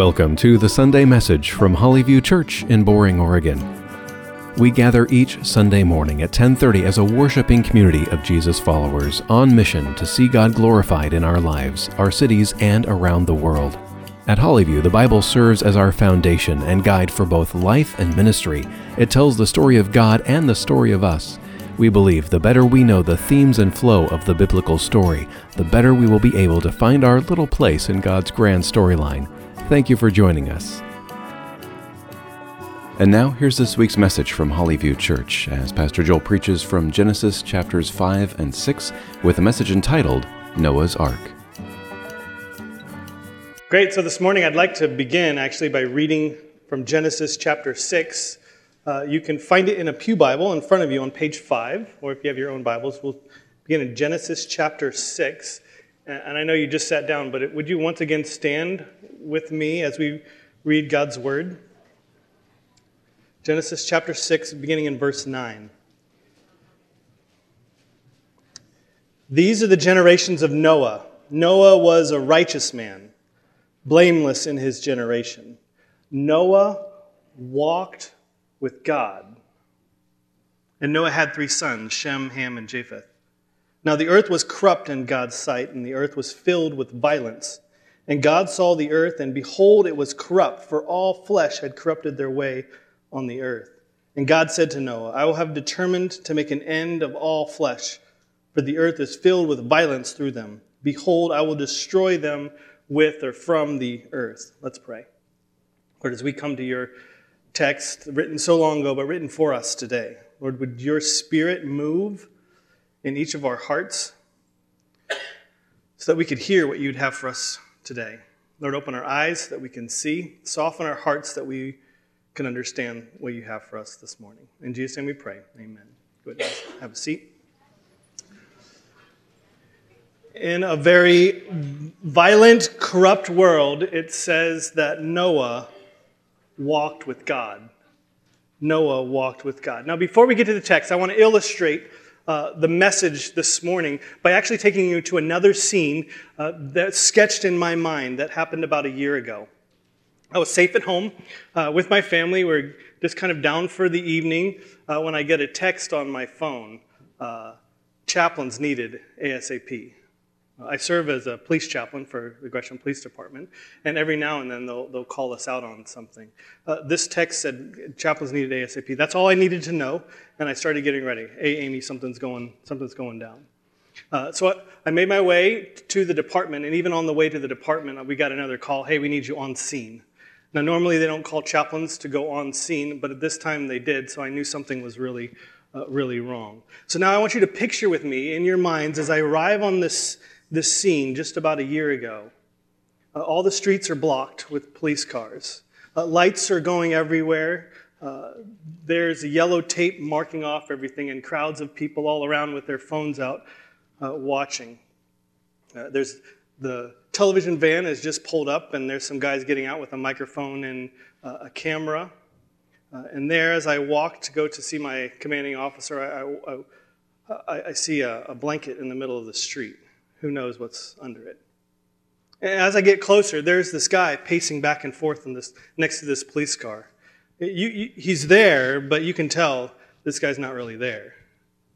Welcome to the Sunday message from Hollyview Church in Boring, Oregon. We gather each Sunday morning at 10:30 as a worshiping community of Jesus followers on mission to see God glorified in our lives, our cities, and around the world. At Hollyview, the Bible serves as our foundation and guide for both life and ministry. It tells the story of God and the story of us. We believe the better we know the themes and flow of the biblical story, the better we will be able to find our little place in God's grand storyline. Thank you for joining us. And now, here's this week's message from Hollyview Church as Pastor Joel preaches from Genesis chapters 5 and 6 with a message entitled Noah's Ark. Great. So this morning I'd like to begin actually by reading from Genesis chapter 6. Uh, you can find it in a Pew Bible in front of you on page 5, or if you have your own Bibles, we'll begin in Genesis chapter 6. And I know you just sat down, but would you once again stand with me as we read God's word? Genesis chapter 6, beginning in verse 9. These are the generations of Noah. Noah was a righteous man, blameless in his generation. Noah walked with God. And Noah had three sons Shem, Ham, and Japheth. Now the earth was corrupt in God's sight, and the earth was filled with violence. And God saw the earth, and behold, it was corrupt, for all flesh had corrupted their way on the earth. And God said to Noah, I will have determined to make an end of all flesh, for the earth is filled with violence through them. Behold, I will destroy them with or from the earth. Let's pray. Lord, as we come to your text, written so long ago, but written for us today, Lord, would your spirit move in each of our hearts so that we could hear what you'd have for us today. Lord, open our eyes that we can see, soften our hearts that we can understand what you have for us this morning. In Jesus' name we pray. Amen. Go ahead, have a seat. In a very violent, corrupt world, it says that Noah walked with God. Noah walked with God. Now, before we get to the text, I want to illustrate uh, the message this morning by actually taking you to another scene uh, that's sketched in my mind that happened about a year ago. I was safe at home uh, with my family. We're just kind of down for the evening uh, when I get a text on my phone uh, chaplains needed ASAP. I serve as a police chaplain for the Gresham Police Department, and every now and then they'll, they'll call us out on something. Uh, this text said chaplains needed ASAP. That's all I needed to know, and I started getting ready. Hey, Amy, something's going, something's going down. Uh, so I, I made my way to the department, and even on the way to the department, we got another call. Hey, we need you on scene. Now, normally they don't call chaplains to go on scene, but at this time they did, so I knew something was really, uh, really wrong. So now I want you to picture with me in your minds as I arrive on this this scene just about a year ago. Uh, all the streets are blocked with police cars. Uh, lights are going everywhere. Uh, there's a yellow tape marking off everything, and crowds of people all around with their phones out uh, watching. Uh, there's the television van has just pulled up, and there's some guys getting out with a microphone and uh, a camera. and there, as I walk to go to see my commanding officer, I, I, I, I see a, a blanket in the middle of the street who knows what's under it. And as I get closer, there's this guy pacing back and forth in this, next to this police car. You, you, he's there, but you can tell this guy's not really there.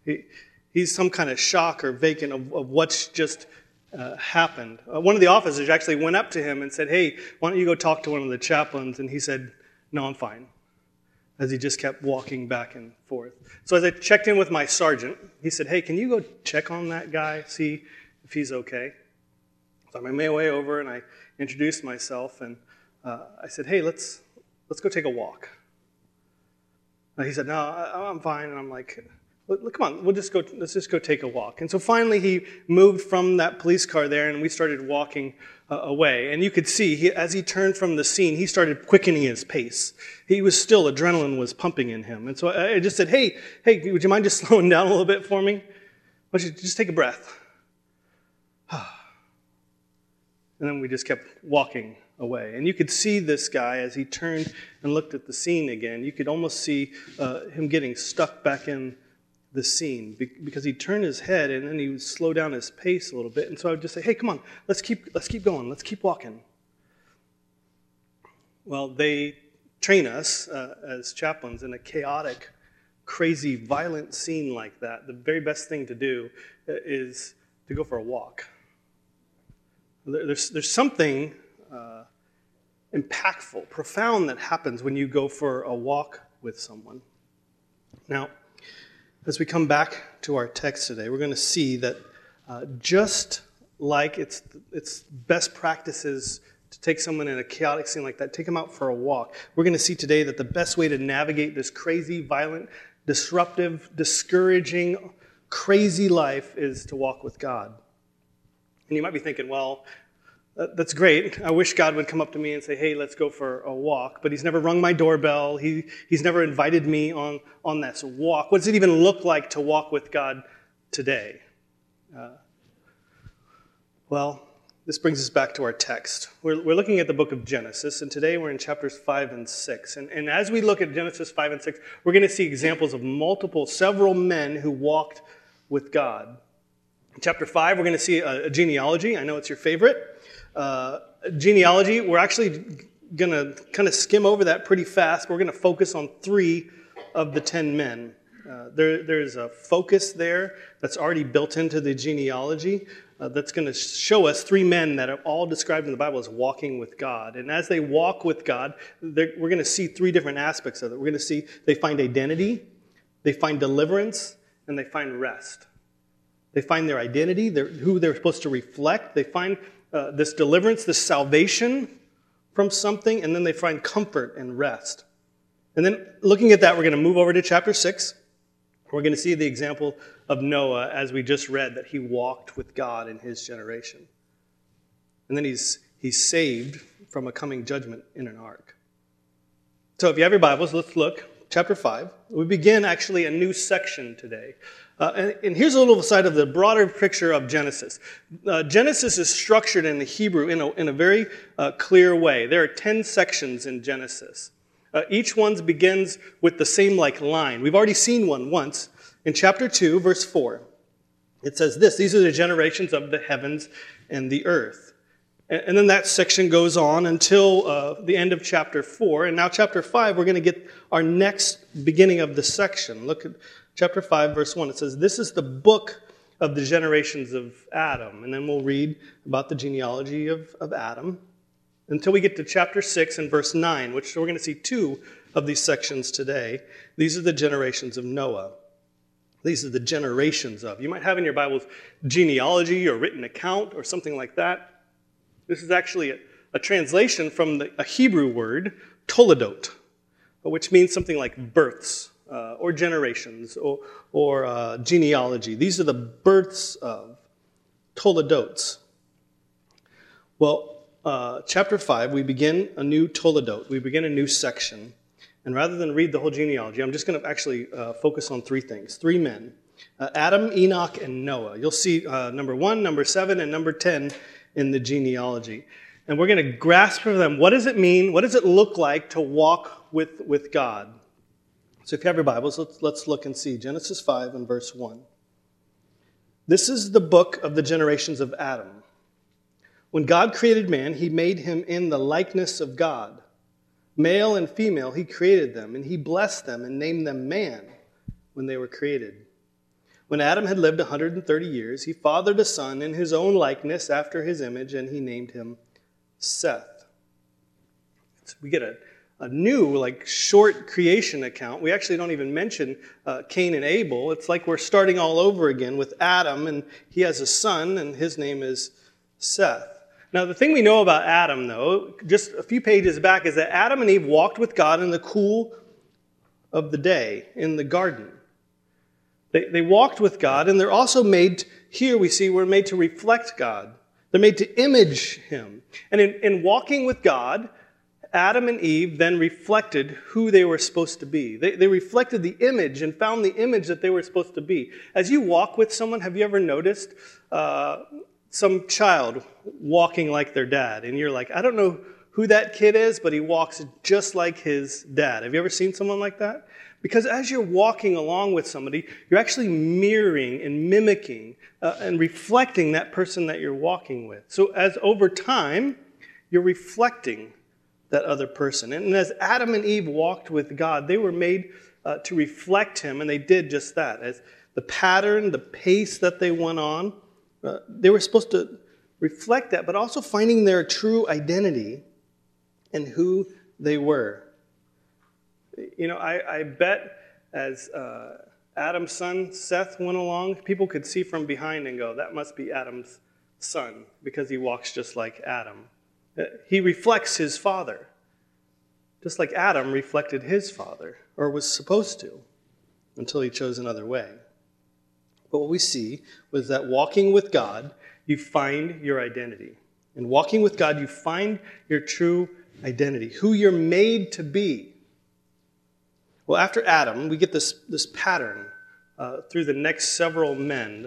He, he's some kind of shock or vacant of, of what's just uh, happened. Uh, one of the officers actually went up to him and said, Hey, why don't you go talk to one of the chaplains? And he said, No, I'm fine. As he just kept walking back and forth. So as I checked in with my sergeant, he said, Hey, can you go check on that guy? See if he's okay. So I made my way over and I introduced myself and uh, I said, hey, let's, let's go take a walk. And he said, no, I, am fine. And I'm like, come on, we'll just go, let's just go take a walk. And so finally he moved from that police car there and we started walking uh, away. And you could see, he, as he turned from the scene, he started quickening his pace. He was still, adrenaline was pumping in him. And so I just said, hey, hey, would you mind just slowing down a little bit for me? Why don't you just take a breath? And then we just kept walking away. And you could see this guy as he turned and looked at the scene again. You could almost see uh, him getting stuck back in the scene because he turned his head and then he would slow down his pace a little bit. And so I would just say, "Hey, come on, let's keep let's keep going. Let's keep walking." well, they train us uh, as chaplains in a chaotic, crazy, violent scene like that. The very best thing to do uh, is to go for a walk. There's, there's something uh, impactful, profound that happens when you go for a walk with someone. Now, as we come back to our text today, we're going to see that uh, just like it's, it's best practices to take someone in a chaotic scene like that, take them out for a walk. We're going to see today that the best way to navigate this crazy, violent, disruptive, discouraging, crazy life is to walk with God. And you might be thinking, well, that's great. I wish God would come up to me and say, hey, let's go for a walk. But He's never rung my doorbell. He, he's never invited me on, on this walk. What does it even look like to walk with God today? Uh, well, this brings us back to our text. We're, we're looking at the book of Genesis, and today we're in chapters 5 and 6. And, and as we look at Genesis 5 and 6, we're going to see examples of multiple, several men who walked with God. In chapter 5, we're going to see a, a genealogy. I know it's your favorite. Uh, genealogy, we're actually going to kind of skim over that pretty fast. We're going to focus on three of the 10 men. Uh, there, there's a focus there that's already built into the genealogy uh, that's going to show us three men that are all described in the Bible as walking with God. And as they walk with God, we're going to see three different aspects of it. We're going to see they find identity, they find deliverance, and they find rest. They find their identity, their, who they're supposed to reflect. They find uh, this deliverance, this salvation from something, and then they find comfort and rest. And then looking at that, we're going to move over to chapter 6. We're going to see the example of Noah as we just read that he walked with God in his generation. And then he's, he's saved from a coming judgment in an ark. So if you have your Bibles, let's look. Chapter 5. We begin actually a new section today. Uh, and, and, here's a little side of the broader picture of Genesis. Uh, Genesis is structured in the Hebrew in a, in a very uh, clear way. There are 10 sections in Genesis. Uh, each one begins with the same like line. We've already seen one once in chapter 2, verse 4. It says this These are the generations of the heavens and the earth. And, and then that section goes on until uh, the end of chapter 4. And now, chapter 5, we're going to get our next beginning of the section. Look at chapter 5, verse 1. It says, This is the book of the generations of Adam. And then we'll read about the genealogy of, of Adam until we get to chapter 6 and verse 9, which we're going to see two of these sections today. These are the generations of Noah. These are the generations of. You might have in your Bibles genealogy or written account or something like that. This is actually a, a translation from the, a Hebrew word, toledot, which means something like births uh, or generations or, or uh, genealogy. These are the births of toledots. Well, uh, chapter 5, we begin a new Toledot. We begin a new section. And rather than read the whole genealogy, I'm just going to actually uh, focus on three things three men uh, Adam, Enoch, and Noah. You'll see uh, number one, number seven, and number 10 in the genealogy. And we're going to grasp for them what does it mean? What does it look like to walk with, with God? So if you have your Bibles, let's, let's look and see Genesis 5 and verse 1. This is the book of the generations of Adam. When God created man, he made him in the likeness of God. Male and female, he created them, and he blessed them and named them man when they were created. When Adam had lived 130 years, he fathered a son in his own likeness after his image, and he named him Seth. So we get a, a new, like, short creation account. We actually don't even mention uh, Cain and Abel. It's like we're starting all over again with Adam, and he has a son, and his name is Seth. Now, the thing we know about Adam, though, just a few pages back, is that Adam and Eve walked with God in the cool of the day in the garden. They, they walked with God, and they're also made, here we see, we're made to reflect God. They're made to image Him. And in, in walking with God, Adam and Eve then reflected who they were supposed to be. They, they reflected the image and found the image that they were supposed to be. As you walk with someone, have you ever noticed uh, some child walking like their dad, and you're like, I don't know who that kid is, but he walks just like his dad. Have you ever seen someone like that? Because as you're walking along with somebody, you're actually mirroring and mimicking uh, and reflecting that person that you're walking with. So, as over time, you're reflecting that other person. And as Adam and Eve walked with God, they were made uh, to reflect Him, and they did just that. As the pattern, the pace that they went on, uh, they were supposed to reflect that, but also finding their true identity and who they were. You know, I, I bet as uh, Adam's son Seth went along, people could see from behind and go, that must be Adam's son because he walks just like Adam. Uh, he reflects his father, just like Adam reflected his father, or was supposed to, until he chose another way. But what we see was that walking with God, you find your identity. And walking with God, you find your true identity, who you're made to be. Well, after Adam, we get this, this pattern uh, through the next several men.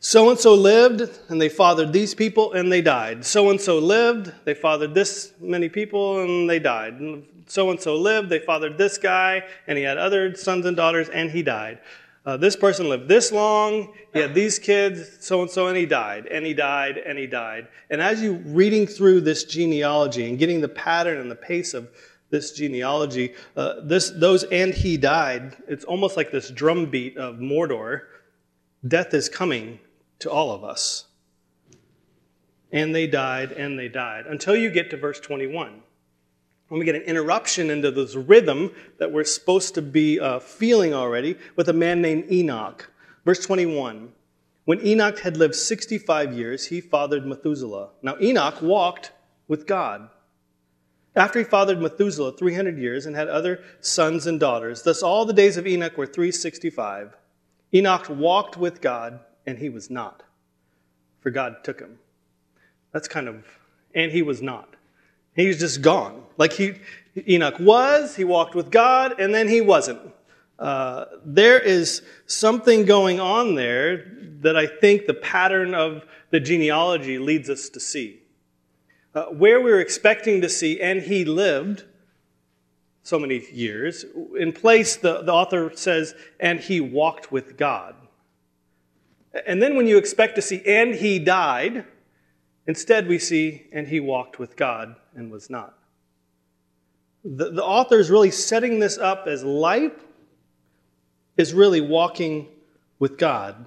So and so lived, and they fathered these people, and they died. So and so lived, they fathered this many people, and they died. So and so lived, they fathered this guy, and he had other sons and daughters, and he died. Uh, this person lived this long, he had these kids, so and so, and he died, and he died, and he died. And as you reading through this genealogy and getting the pattern and the pace of this genealogy, uh, this, those and he died, it's almost like this drumbeat of Mordor. Death is coming to all of us. And they died, and they died, until you get to verse 21. When we get an interruption into this rhythm that we're supposed to be uh, feeling already with a man named Enoch. Verse 21. When Enoch had lived 65 years, he fathered Methuselah. Now, Enoch walked with God. After he fathered Methuselah 300 years and had other sons and daughters, thus all the days of Enoch were 365. Enoch walked with God, and he was not, for God took him. That's kind of, and he was not. He's just gone. Like he, Enoch was, he walked with God, and then he wasn't. Uh, there is something going on there that I think the pattern of the genealogy leads us to see. Uh, where we are expecting to see, and he lived so many years, in place, the, the author says, and he walked with God. And then when you expect to see, and he died, instead we see, and he walked with God and was not. The, the author is really setting this up as life is really walking with God.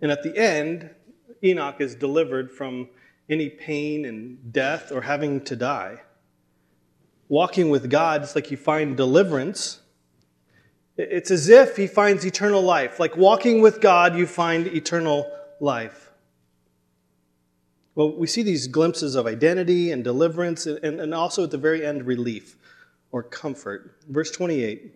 And at the end, Enoch is delivered from any pain and death or having to die. Walking with God, it's like you find deliverance. It's as if he finds eternal life. Like walking with God, you find eternal life. Well, we see these glimpses of identity and deliverance, and, and also at the very end, relief or comfort. Verse 28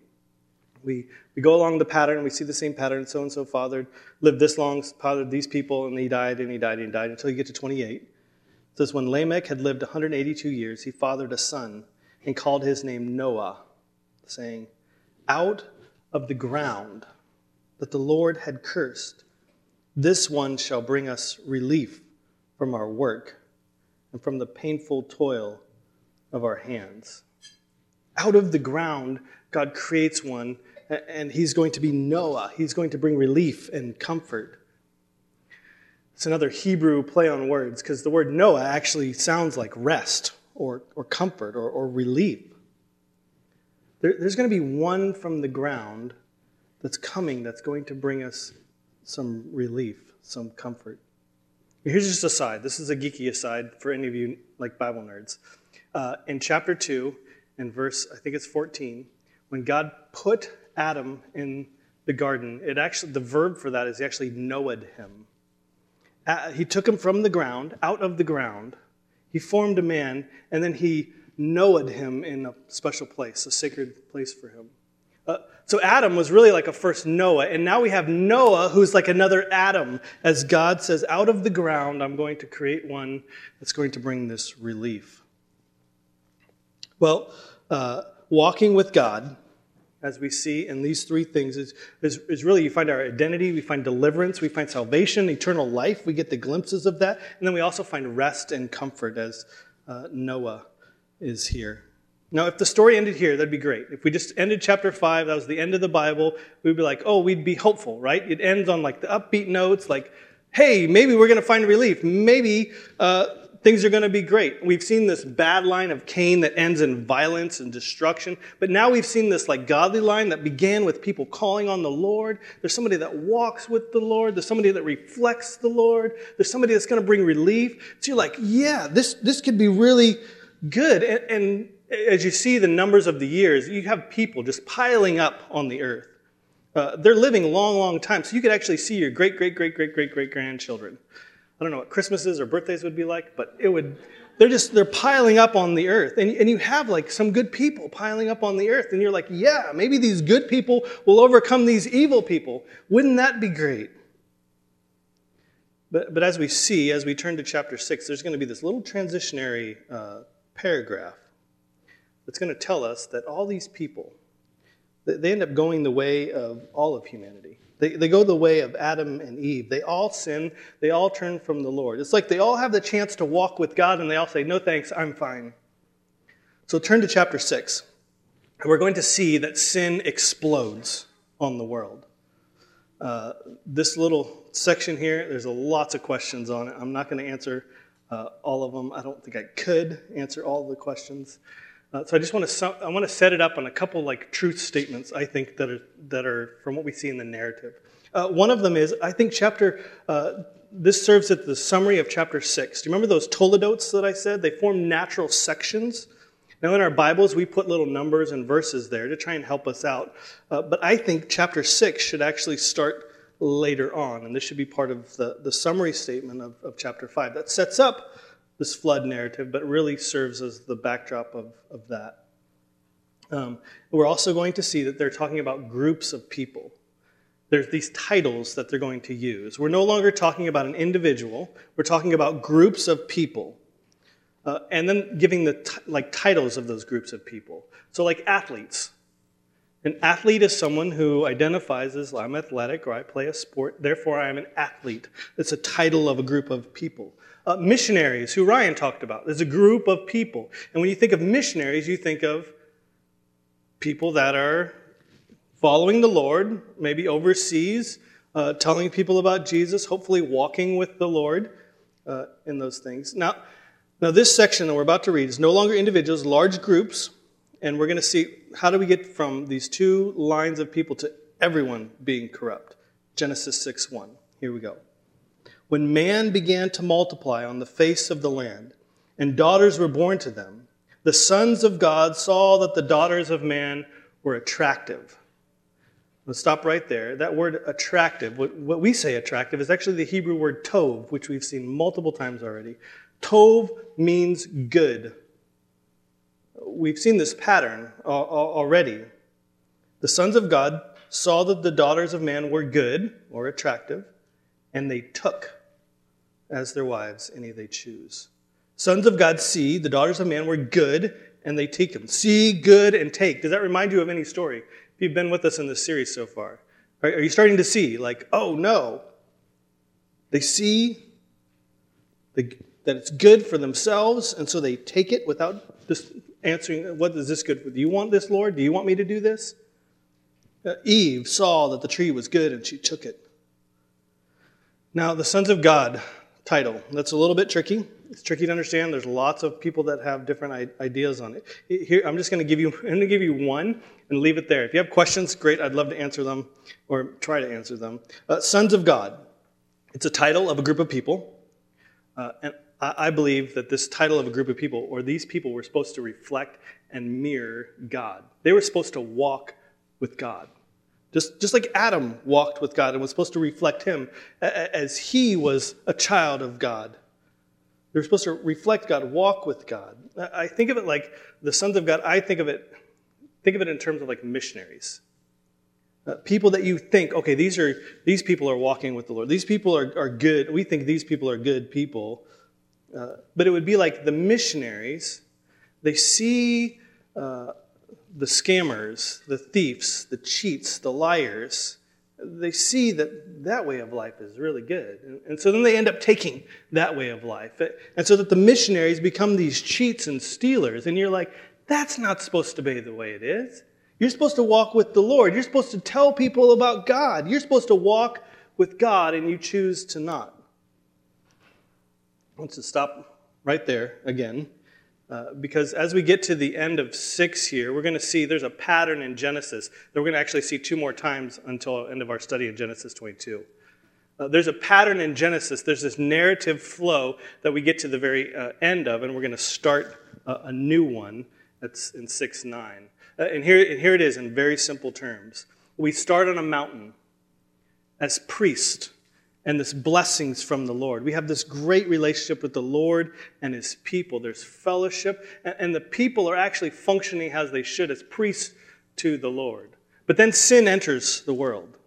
we, we go along the pattern, we see the same pattern. So and so fathered, lived this long, fathered these people, and he died, and he died, and he died, until you get to 28 It says, When Lamech had lived 182 years, he fathered a son and called his name Noah, saying, Out of the ground that the Lord had cursed, this one shall bring us relief from our work and from the painful toil of our hands. Out of the ground, God creates one, and he's going to be Noah. He's going to bring relief and comfort. It's another Hebrew play on words because the word Noah actually sounds like rest or, or comfort or, or relief. There, there's going to be one from the ground that's coming that's going to bring us some relief, some comfort. Here's just a side. This is a geeky aside for any of you like Bible nerds. Uh, in chapter 2, in verse, I think it's 14, when God put Adam in the garden, it actually, the verb for that is he actually Noah'd him. Uh, he took him from the ground, out of the ground. He formed a man, and then he Noah'd him in a special place, a sacred place for him. Uh, so Adam was really like a first Noah, and now we have Noah who's like another Adam, as God says, out of the ground, I'm going to create one that's going to bring this relief. Well, uh, walking with God as we see in these three things, is, is, is, really you find our identity, we find deliverance, we find salvation, eternal life. We get the glimpses of that. And then we also find rest and comfort as uh, Noah is here. Now, if the story ended here, that'd be great. If we just ended chapter 5, that was the end of the Bible, we'd be like, oh, we'd be hopeful, right? It ends on like the upbeat notes, like, hey, maybe we're going to find relief. Maybe uh, things are going to be great. We've seen this bad line of Cain that ends in violence and destruction, but now we've seen this like godly line that began with people calling on the Lord. There's somebody that walks with the Lord. There's somebody that reflects the Lord. There's somebody that's going to bring relief. So you're like, yeah, this this could be really good. And, and as you see the numbers of the years, you have people just piling up on the earth. Uh, they're living long, long time. So you could actually see your great, great, great, great, great, great grandchildren. I don't know what Christmases or birthdays would be like, but it would, they're just, they're piling up on the earth. And, and you have like some good people piling up on the earth. And you're like, yeah, maybe these good people will overcome these evil people. Wouldn't that be great? But, but as we see, as we turn to chapter 6, there's going to be this little transitionary uh, paragraph that's going to tell us that all these people, they end up going the way of all of humanity. They, they go the way of Adam and Eve. They all sin. They all turn from the Lord. It's like they all have the chance to walk with God and they all say, No thanks, I'm fine. So turn to chapter 6. And we're going to see that sin explodes on the world. Uh, this little section here, there's lots of questions on it. I'm not going to answer uh, all of them. I don't think I could answer all the questions. Uh, so I just want to I want to set it up on a couple like truth statements I think that are that are from what we see in the narrative. Uh, one of them is I think chapter uh, this serves as the summary of chapter six. Do you remember those toledotes that I said? They form natural sections. Now in our Bibles we put little numbers and verses there to try and help us out. Uh, but I think chapter six should actually start later on, and this should be part of the, the summary statement of, of chapter five that sets up this flood narrative, but really serves as the backdrop of, of that. Um, we're also going to see that they're talking about groups of people. There's these titles that they're going to use. We're no longer talking about an individual, we're talking about groups of people. Uh, and then giving the t- like titles of those groups of people. So, like athletes. An athlete is someone who identifies as I'm athletic or I play a sport, therefore I am an athlete. It's a title of a group of people. Uh, missionaries, who Ryan talked about. is a group of people. And when you think of missionaries, you think of people that are following the Lord, maybe overseas, uh, telling people about Jesus, hopefully walking with the Lord uh, in those things. Now, now, this section that we're about to read is no longer individuals, large groups, and we're going to see how do we get from these two lines of people to everyone being corrupt. Genesis 6 1. Here we go when man began to multiply on the face of the land, and daughters were born to them, the sons of God saw that the daughters of man were attractive. Let's stop right there. That word attractive, what, what we say attractive, is actually the Hebrew word tov, which we've seen multiple times already. Tov means good. We've seen this pattern uh, uh, already. The sons of God saw that the daughters of man were good or attractive, and they took as their wives any they choose. Sons of God see the daughters of man were good, and they take them. See, good, and take. Does that remind you of any story? If you've been with us in this series so far, are you starting to see, like, oh no? They see that it's good for themselves, and so they take it without answering, What is this good for? Do you want this, Lord? Do you want me to do this? Uh, Eve saw that the tree was good, and she took it. Now, the sons of God title. That's a little bit tricky. It's tricky to understand. There's lots of people that have different ideas on it. Here, I'm just going to give you. I'm going to give you one and leave it there. If you have questions, great. I'd love to answer them or try to answer them. Uh, Sons of God. It's a title of a group of people, uh, and I believe that this title of a group of people, or these people, were supposed to reflect and mirror God. They were supposed to walk with God. Just, just like Adam walked with God and was supposed to reflect him as he was a child of God. They were supposed to reflect God, walk with God. I think of it like the sons of God, I think of it, think of it in terms of like missionaries. Uh, people that you think, okay, these are these people are walking with the Lord. These people are, are good. We think these people are good people. Uh, but it would be like the missionaries, they see uh, the scammers, the thieves, the cheats, the liars, they see that that way of life is really good. And, and, so then they end up taking that way of life. And so that the missionaries become these cheats and stealers. And you're like, that's not supposed to be the way it is. You're supposed to walk with the Lord. You're supposed to tell people about God. You're supposed to walk with God, and you choose to not. I want to stop right there again. Uh, because as we get to the end of six here, we're going to see there's a pattern in Genesis that we're going to actually see two more times until the end of our study in Genesis 22. Uh, there's a pattern in Genesis. There's this narrative flow that we get to the very uh, end of, and we're going to start a, new one that's in 6 9. Uh, and, here, and here it is in very simple terms. We start on a mountain as priests and this blessings from the Lord. We have this great relationship with the Lord and his people. There's fellowship, and the people are actually functioning as they should as priests to the Lord. But then sin enters the world.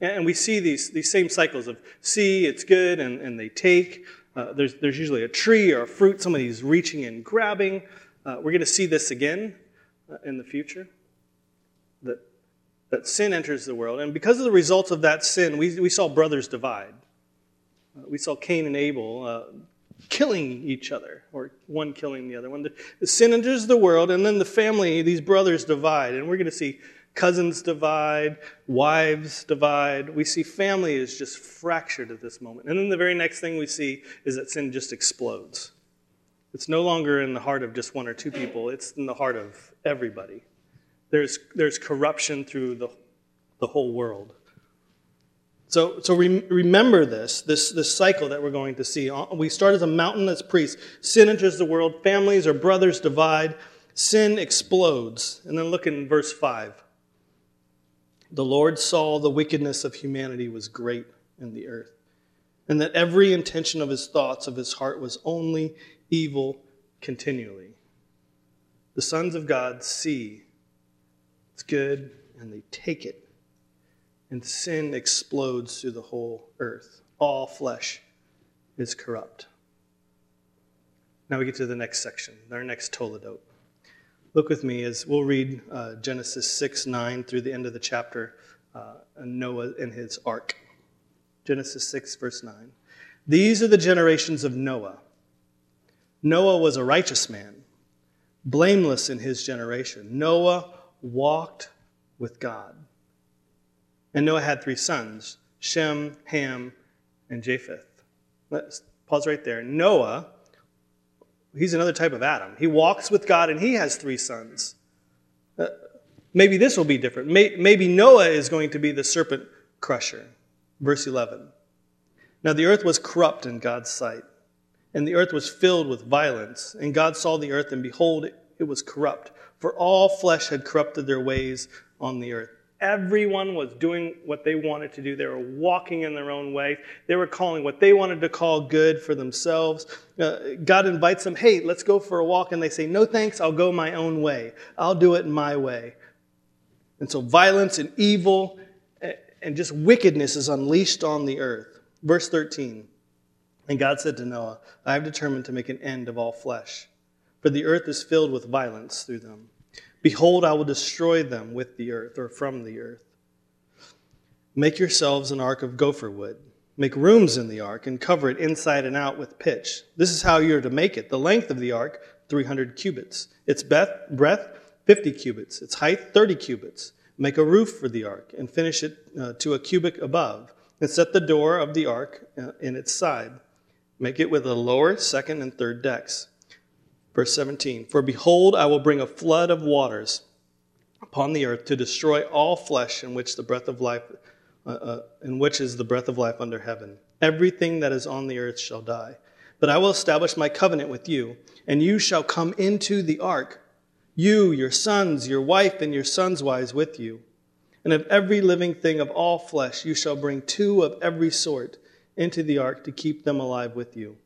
And we see these, these same cycles of see, it's good, and, and they take. Uh, there's, there's usually a tree or a fruit, somebody's reaching and grabbing. Uh, we're going to see this again uh, in the future. That, that sin enters the world. And because of the results of that sin, we, we saw brothers divide. Uh, we saw Cain and Abel uh, killing each other, or one killing the other one. The, the sin enters the world, and then the family, these brothers divide. And we're going to see Cousins divide, wives divide. We see family is just fractured at this moment. And then the very next thing we see is that sin just explodes. It's no longer in the heart of just one or two people, it's in the heart of everybody. There's, there's corruption through the, the whole world. So, so re- remember this, this, this cycle that we're going to see. Uh, we start as a mountain that's priests. Sin enters the world. Families or brothers divide. Sin explodes. And then look in verse 5. The Lord saw the wickedness of humanity was great in the earth, and that every intention of his thoughts of his heart was only evil continually. The sons of God see it's good and they take it, and sin explodes through the whole earth. All flesh is corrupt. Now we get to the next section, our next toledot. Look with me as we'll read uh, Genesis 6 9 through the end of the chapter, uh, Noah and his ark. Genesis 6, verse 9. These are the generations of Noah. Noah was a righteous man, blameless in his generation. Noah walked with God. And Noah had three sons Shem, Ham, and Japheth. Let's pause right there. Noah He's another type of Adam. He walks with God and he has three sons. Uh, maybe this will be different. May, maybe Noah is going to be the serpent crusher. Verse 11. Now the earth was corrupt in God's sight, and the earth was filled with violence. And God saw the earth, and behold, it was corrupt, for all flesh had corrupted their ways on the earth. Everyone was doing what they wanted to do. They were walking in their own way. They were calling what they wanted to call good for themselves. Uh, God invites them, hey, let's go for a walk. And they say, no thanks, I'll go my own way. I'll do it my way. And so violence and evil and just wickedness is unleashed on the earth. Verse 13 And God said to Noah, I have determined to make an end of all flesh, for the earth is filled with violence through them. Behold, I will destroy them with the earth or from the earth. Make yourselves an ark of gopher wood. Make rooms in the ark and cover it inside and out with pitch. This is how you're to make it. The length of the ark, 300 cubits. Its breadth, 50 cubits. Its height, 30 cubits. Make a roof for the ark and finish it uh, to a cubit above. And set the door of the ark uh, in its side. Make it with a lower, second, and third decks. Verse 17 For behold, I will bring a flood of waters upon the earth to destroy all flesh in which the breath of life uh, uh, in which is the breath of life under heaven. Everything that is on the earth shall die. But I will establish my covenant with you, and you shall come into the ark, you, your sons, your wife, and your sons' wives with you. And of every living thing of all flesh you shall bring two of every sort into the ark to keep them alive with you.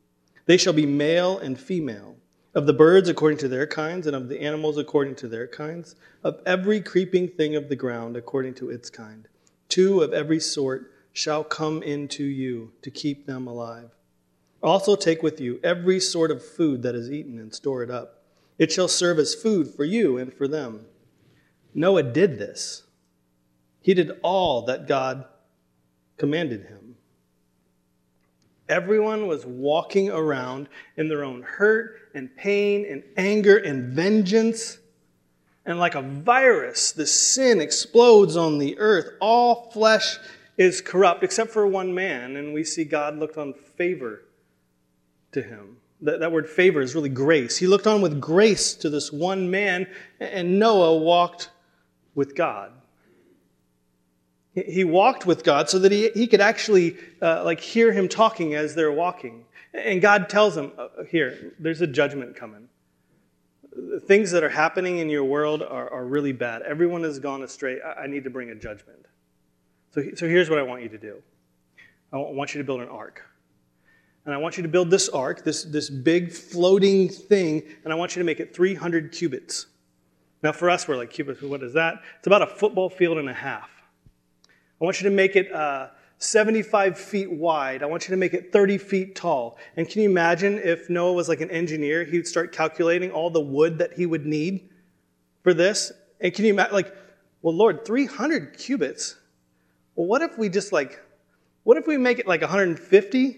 They shall be male and female of the birds according to their kinds, and of the animals according to their kinds, of every creeping thing of the ground according to its kind. Two of every sort shall come into you to keep them alive. Also take with you every sort of food that is eaten and store it up. It shall serve as food for you and for them. Noah did this. He did all that God commanded him. Everyone was walking around in their own hurt and pain and anger and vengeance. And like a virus, the sin explodes on the earth. All flesh is corrupt except for one man, and we see God looked on favor to him. That, that word favor is really grace. He looked on with grace to this one man, and Noah walked with God. He walked with God so that he, he could actually uh, like hear him talking as they're walking. And God tells him, uh, here, there's a judgment coming. The things that are happening in your world are, are really bad. Everyone has gone astray. I, I need to bring a judgment. So, so here's what I want you to do I want you to build an ark. And I want you to build this ark, this, this big floating thing, and I want you to make it 300 cubits. Now, for us, we're like, cubits, what is that? It's about a football field and a half. I want you to make it uh, 75 feet wide. I want you to make it 30 feet tall. And can you imagine if Noah was like an engineer, he would start calculating all the wood that he would need for this? And can you imagine, like, well, Lord, 300 cubits? Well, what if we just like, what if we make it like 150?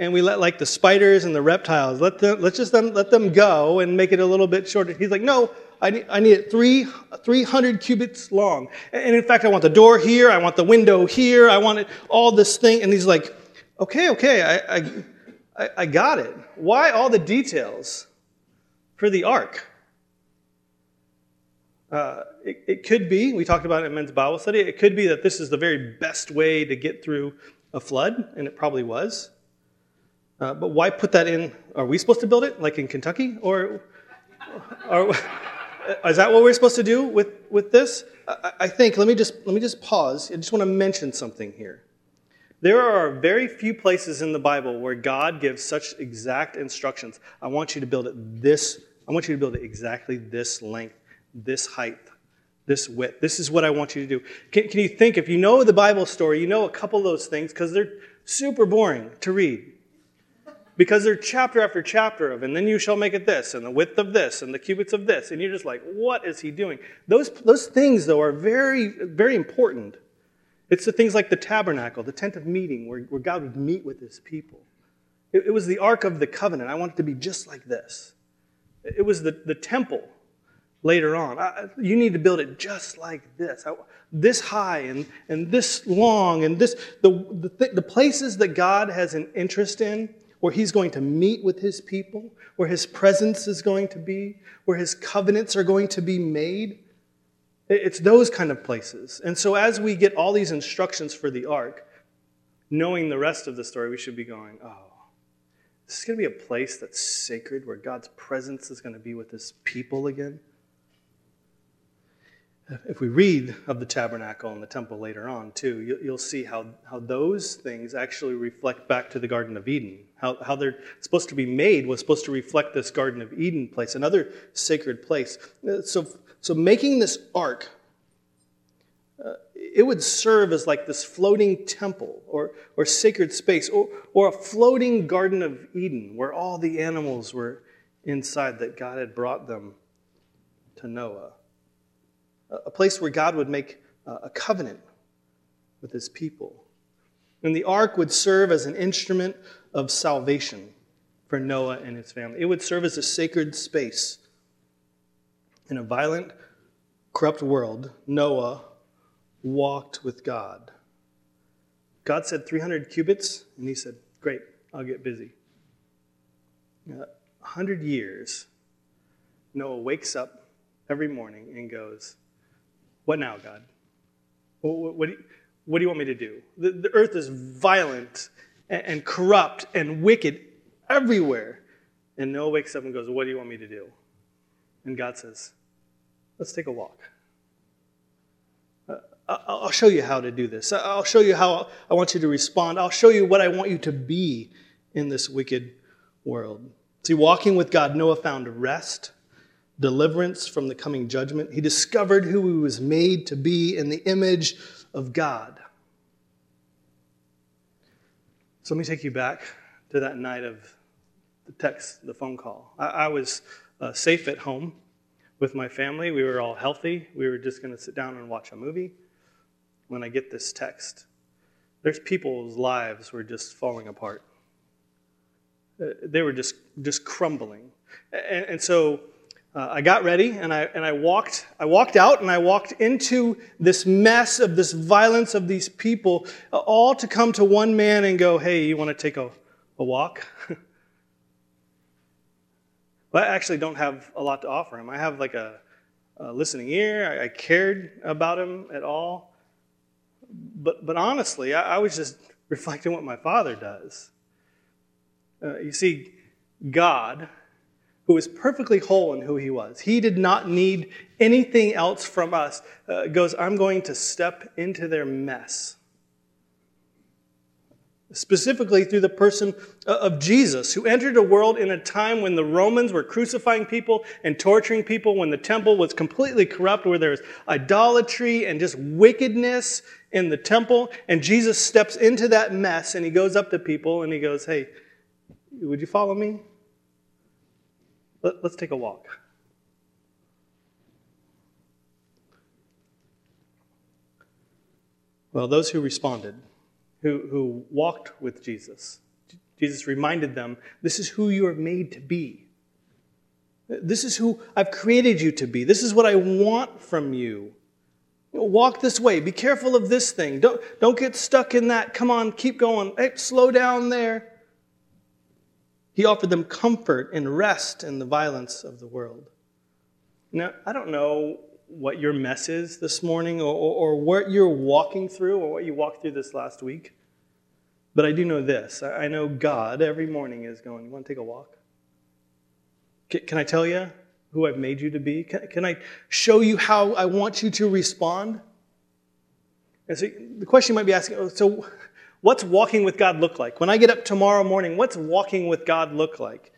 and we let like the spiders and the reptiles let them let's just them, let them go and make it a little bit shorter he's like no I need, I need it three, 300 cubits long. And in fact, I want the door here. I want the window here. I want it, all this thing. And he's like, okay, okay, I, I, I got it. Why all the details for the ark? Uh, it, it, could be, we talked about it in men's Bible study, it could be that this is the very best way to get through a flood, and it probably was. Uh, but why put that in? Are we supposed to build it like in Kentucky? Or, or is that what we're supposed to do with, with this? I, I think, let me, just, let me just pause. I just want to mention something here. There are very few places in the Bible where God gives such exact instructions. I want you to build it this, I want you to build it exactly this length, this height, this width. This is what I want you to do. Can, can you think, if you know the Bible story, you know a couple of those things because they're super boring to read because they're chapter after chapter of, and then you shall make it this, and the width of this, and the cubits of this. And you're just like, what is he doing? Those, those things, though, are very, very important. It's the things like the tabernacle, the tent of meeting, where, where God would meet with his people. It, it was the Ark of the Covenant. I want it to be just like this. It was the, the temple later on. I, you need to build it just like this. I, this high and, and this long and this the, the, the places that God has an interest in where he's going to meet with his people, where his presence is going to be, where his covenants are going to be made. It's those kind of places. And so, as we get all these instructions for the ark, knowing the rest of the story, we should be going, oh, this is going to be a place that's sacred, where God's presence is going to be with his people again. If we read of the tabernacle and the temple later on, too, you'll see how, how those things actually reflect back to the Garden of Eden. How, how they're supposed to be made was supposed to reflect this Garden of Eden place, another sacred place. Uh, so, so making this ark, uh, it would serve as like this floating temple or, or sacred space or, or a floating Garden of Eden where all the animals were inside that God had brought them to Noah a place where God would make a covenant with his people. And the ark would serve as an instrument of salvation for Noah and his family. It would serve as a sacred space. In a violent, corrupt world, Noah walked with God. God said 300 cubits, and he said, Great, I'll get busy. Uh, a hundred years, Noah wakes up every morning and goes, what now, God? What, what, do, you, what do, you, want me to do? The, the earth is violent and, and, corrupt and wicked everywhere. And Noah wakes up and goes, What do you want me to do? And God says, Let's take a walk. Uh, I'll show you how to do this. I'll show you how I want you to respond. I'll show you what I want you to be in this wicked world. See, walking with God, Noah found rest deliverance from the coming judgment. He discovered who he was made to be in the image of God. So let me take you back to that night of the text, the phone call. I, I was uh, safe at home with my family. We were all healthy. We were just going to sit down and watch a movie. When I get this text, there's people's lives were just falling apart. Uh, they were just just crumbling, and, and so uh, I got ready and I, and I walked I walked out and I walked into this mess of this violence of these people, uh, all to come to one man and go, "Hey, you want to take a, a walk?" I actually don't have a lot to offer him. I have like a, a listening ear. I, I, cared about him at all. But, but honestly, I, I was just reflecting what my father does. Uh, you see, God, who is perfectly whole in who he was, he did not need anything else from us, uh, goes, I'm going to step into their mess specifically through the person uh, of Jesus, who entered a world in a time when the Romans were crucifying people and torturing people, when the temple was completely corrupt, where there was idolatry and just wickedness in the temple. And Jesus steps into that mess and he goes up to people and he goes, Hey, would you follow me? Let, us take a walk. Well, those who responded, who, who walked with Jesus. Jesus reminded them, This is who you are made to be. This is who I've created you to be. This is what I want from you. Walk this way. Be careful of this thing. Don't, don't get stuck in that. Come on, keep going. Hey, slow down there. He offered them comfort and rest in the violence of the world. Now, I don't know what your mess is this morning or, or, or, what you're walking through or what you walked through this last week. But I do know this I know God every morning is going, You want to take a walk? Can, I tell you who I've made you to be? Can, can I show you how I want you to respond? And so the question you might be asking oh, so, what's walking with God look like? When I get up tomorrow morning, what's walking with God look like?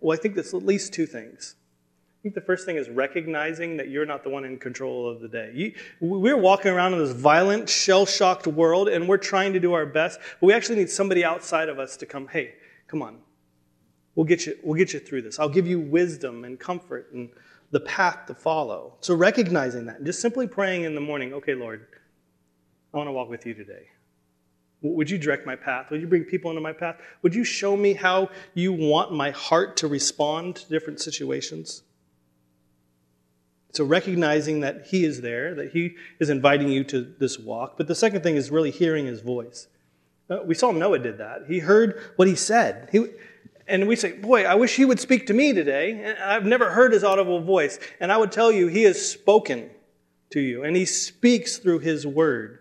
Well, I think there's at least two things I think the first thing is recognizing that you're not the one in control of the day. You, we're walking around in this violent, shell shocked world, and we're trying to do our best, but we actually need somebody outside of us to come, hey, come on. We'll get you, we'll get you through this. I'll give you wisdom and comfort and the path to follow. So recognizing that, and just simply praying in the morning, okay, Lord, I want to walk with you today. Would you direct my path? Would you bring people into my path? Would you show me how you want my heart to respond to different situations? So recognizing that He is there, that He is inviting you to this walk. But the second thing is really hearing His voice. Uh, we saw Noah did that. He heard what He said. He, and we say, Boy, I wish He would speak to me today. I've never heard His audible voice. And I would tell you, He has spoken to you, and He speaks through His word.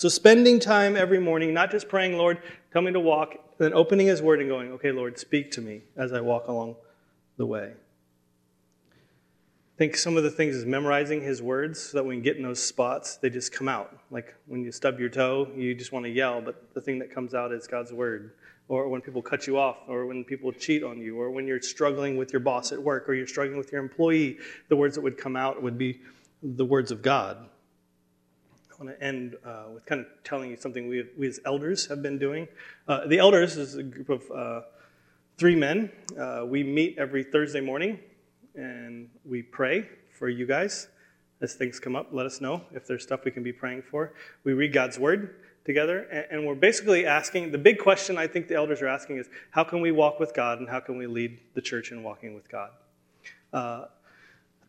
So spending time every morning, not just praying, Lord, tell me to walk, then opening His word and going, Okay, Lord, speak to me as I walk along the way I think some of the things is memorizing his words so that when you get in those spots, they just come out. Like when you stub your toe, you just want to yell, but the thing that comes out is God's word. Or when people cut you off, or when people cheat on you, or when you're struggling with your boss at work, or you're struggling with your employee, the words that would come out would be the words of God. I want to end uh, with kind of telling you something we, we as elders have been doing. Uh, the elders is a group of uh, three men. Uh, we meet every Thursday morning and we pray for you guys. As things come up, let us know if there's stuff we can be praying for. We read God's word together, and we're basically asking the big question I think the elders are asking is how can we walk with God and how can we lead the church in walking with God?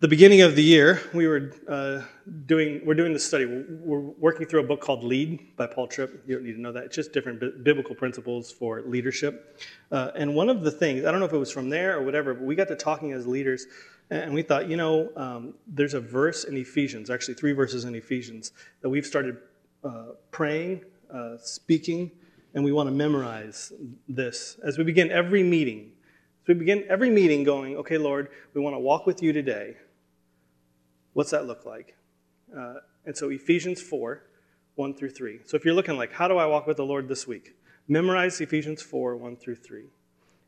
The beginning of the year, we were uh, doing we're doing this study. We're working through a book called Lead by Paul Tripp. You don't need to know that. It's just different biblical principles for leadership. Uh, and one of the things I don't know if it was from there or whatever, but we got to talking as leaders, and we thought, you know, um, there's a verse in Ephesians, actually three verses in Ephesians that we've started uh, praying, uh, speaking, and we want to memorize this as we begin every meeting. So we begin every meeting going, okay, Lord, we want to walk with you today. What's that look like? Uh, and so Ephesians 4, 1 through 3. So if you're looking like, how do I walk with the Lord this week? Memorize Ephesians 4, 1 through 3.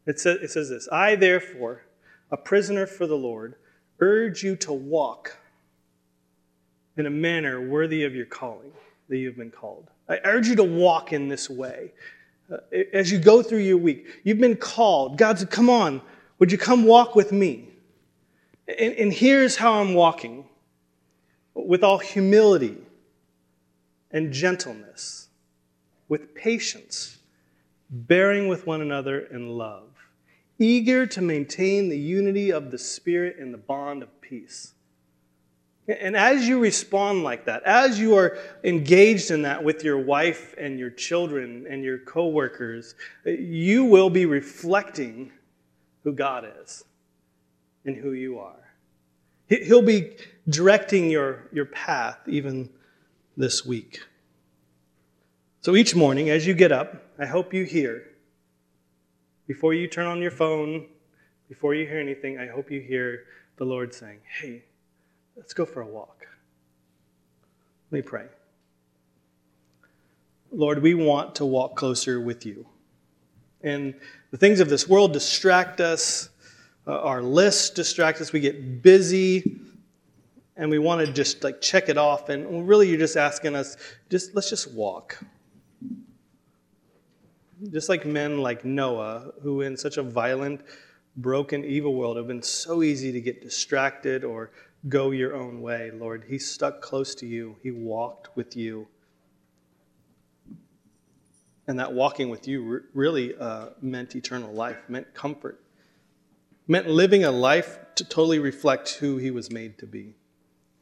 It, says, it says this I, therefore, a prisoner for the Lord, urge you to walk in a manner worthy of your calling that you've been called. I urge you to walk in this way. Uh, as you go through your week, you've been called. God said, Come on, would you come walk with me? And, and here's how I'm walking with all humility and gentleness, with patience, bearing with one another in love, eager to maintain the unity of the Spirit in the bond of peace. And as you respond like that, as you are engaged in that with your wife and your children and your coworkers, you will be reflecting who God is. and who you are. He'll be directing your, your path even this week. So each morning, as you get up, I hope you hear, before you turn on your phone, before you hear anything, I hope you hear the Lord saying, Hey, let's go for a walk. Let me pray. Lord, we want to walk closer with you. And the things of this world distract us, uh, our lists distract us, we get busy, and we want to just like check it off. And really, you're just asking us, just let's just walk. Just like men like Noah, who in such a violent, broken, evil world have been so easy to get distracted or go your own way, Lord. He stuck close to you, He walked with you. And that walking with you really uh, meant eternal life, meant comfort, meant living a life to totally reflect who He was made to be.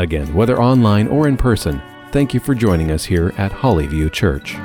Again, whether online or in person, Thank you for joining us here at Hollyview Church.